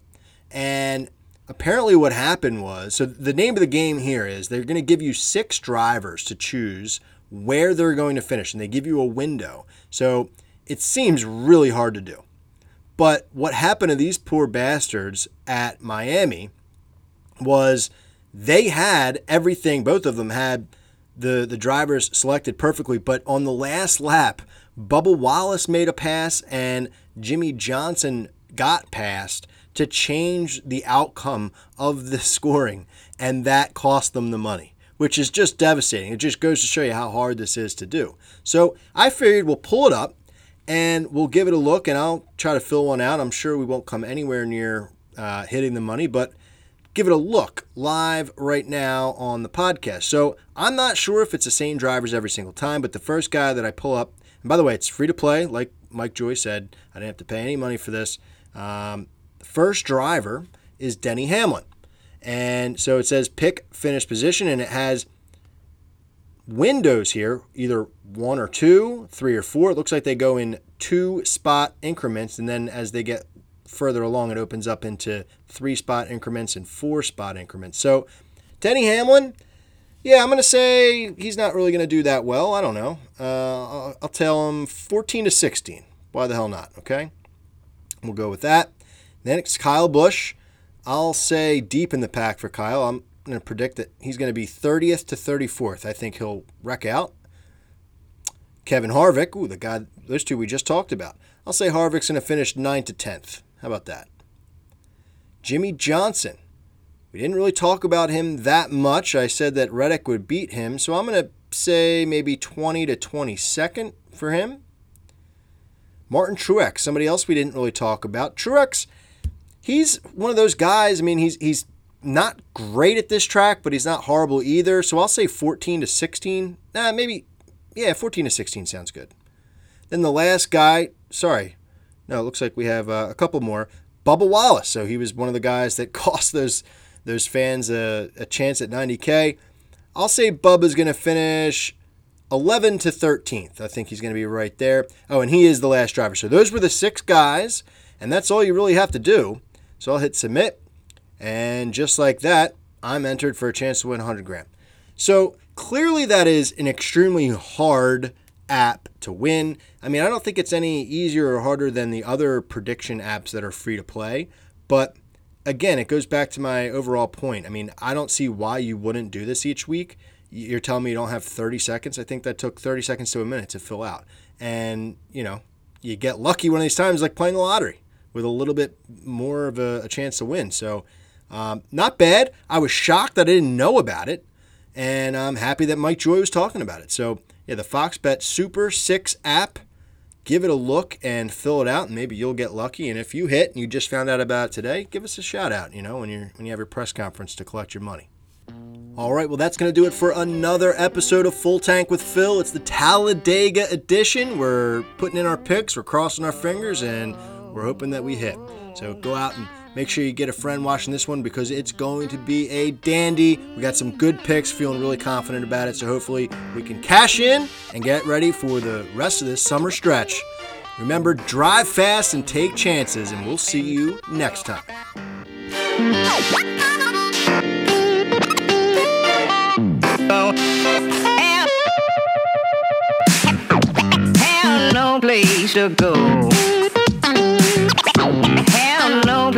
and apparently what happened was so the name of the game here is they're going to give you six drivers to choose where they're going to finish and they give you a window so it seems really hard to do but what happened to these poor bastards at miami was they had everything both of them had the the drivers selected perfectly but on the last lap Bubba Wallace made a pass and Jimmie Johnson got passed to change the outcome of the scoring, and that cost them the money, which is just devastating. It just goes to show you how hard this is to do. So I figured we'll pull it up and we'll give it a look, and I'll try to fill one out. I'm sure we won't come anywhere near uh, hitting the money, but give it a look live right now on the podcast. So I'm not sure if it's the same drivers every single time, but the first guy that I pull up, and by the way, it's free to play, like Mike Joy said. I didn't have to pay any money for this. Um, first driver is Denny Hamlin. And so it says pick finish position, and it has windows here, either one or two, three or four. It looks like they go in two spot increments, and then as they get further along, it opens up into three spot increments and four spot increments. So Denny Hamlin, yeah, I'm going to say he's not really going to do that well. I don't know. Uh, I'll, I'll tell him 14 to 16. Why the hell not? Okay. We'll go with that. Then it's Kyle Busch. I'll say deep in the pack for Kyle. I'm going to predict that he's going to be 30th to 34th. I think he'll wreck out. Kevin Harvick, ooh, the guy, those two we just talked about. I'll say Harvick's going to finish 9th to 10th. How about that? Jimmie Johnson. We didn't really talk about him that much. I said that Reddick would beat him, so I'm going to say maybe 20 to 22nd for him. Martin Truex, somebody else we didn't really talk about. Truex, he's one of those guys. I mean, he's he's not great at this track, but he's not horrible either. So I'll say 14 to 16. Nah, maybe yeah, 14 to 16 sounds good. Then the last guy, sorry, no, it looks like we have uh, a couple more. Bubba Wallace. So he was one of the guys that cost those those fans a, a chance at 90k. I'll say Bubba's going to finish 11 to 13th. I think he's going to be right there. Oh, and he is the last driver. So those were the six guys, and that's all you really have to do. So I'll hit submit, and just like that, I'm entered for a chance to win 100 grand. So clearly, that is an extremely hard app to win. I mean, I don't think it's any easier or harder than the other prediction apps that are free to play, but again, it goes back to my overall point. I mean, I don't see why you wouldn't do this each week. You're telling me you don't have 30 seconds? I think that took 30 seconds to a minute to fill out. And, you know, you get lucky one of these times, like playing the lottery with a little bit more of a, a chance to win. So, um, not bad. I was shocked that I didn't know about it, and I'm happy that Mike Joy was talking about it. So, yeah, the Fox Bet Super 6 app, give it a look and fill it out, and maybe you'll get lucky. And if you hit and you just found out about it today, give us a shout out, you know, when, you're, when you have your press conference to collect your money. All right, well, that's going to do it for another episode of Full Tank with Phil. It's the Talladega edition. We're putting in our picks, we're crossing our fingers, and we're hoping that we hit. So go out and make sure you get a friend watching this one because it's going to be a dandy. We got some good picks, feeling really confident about it. So hopefully we can cash in and get ready for the rest of this summer stretch. Remember, drive fast and take chances, and we'll see you next time. No place to go.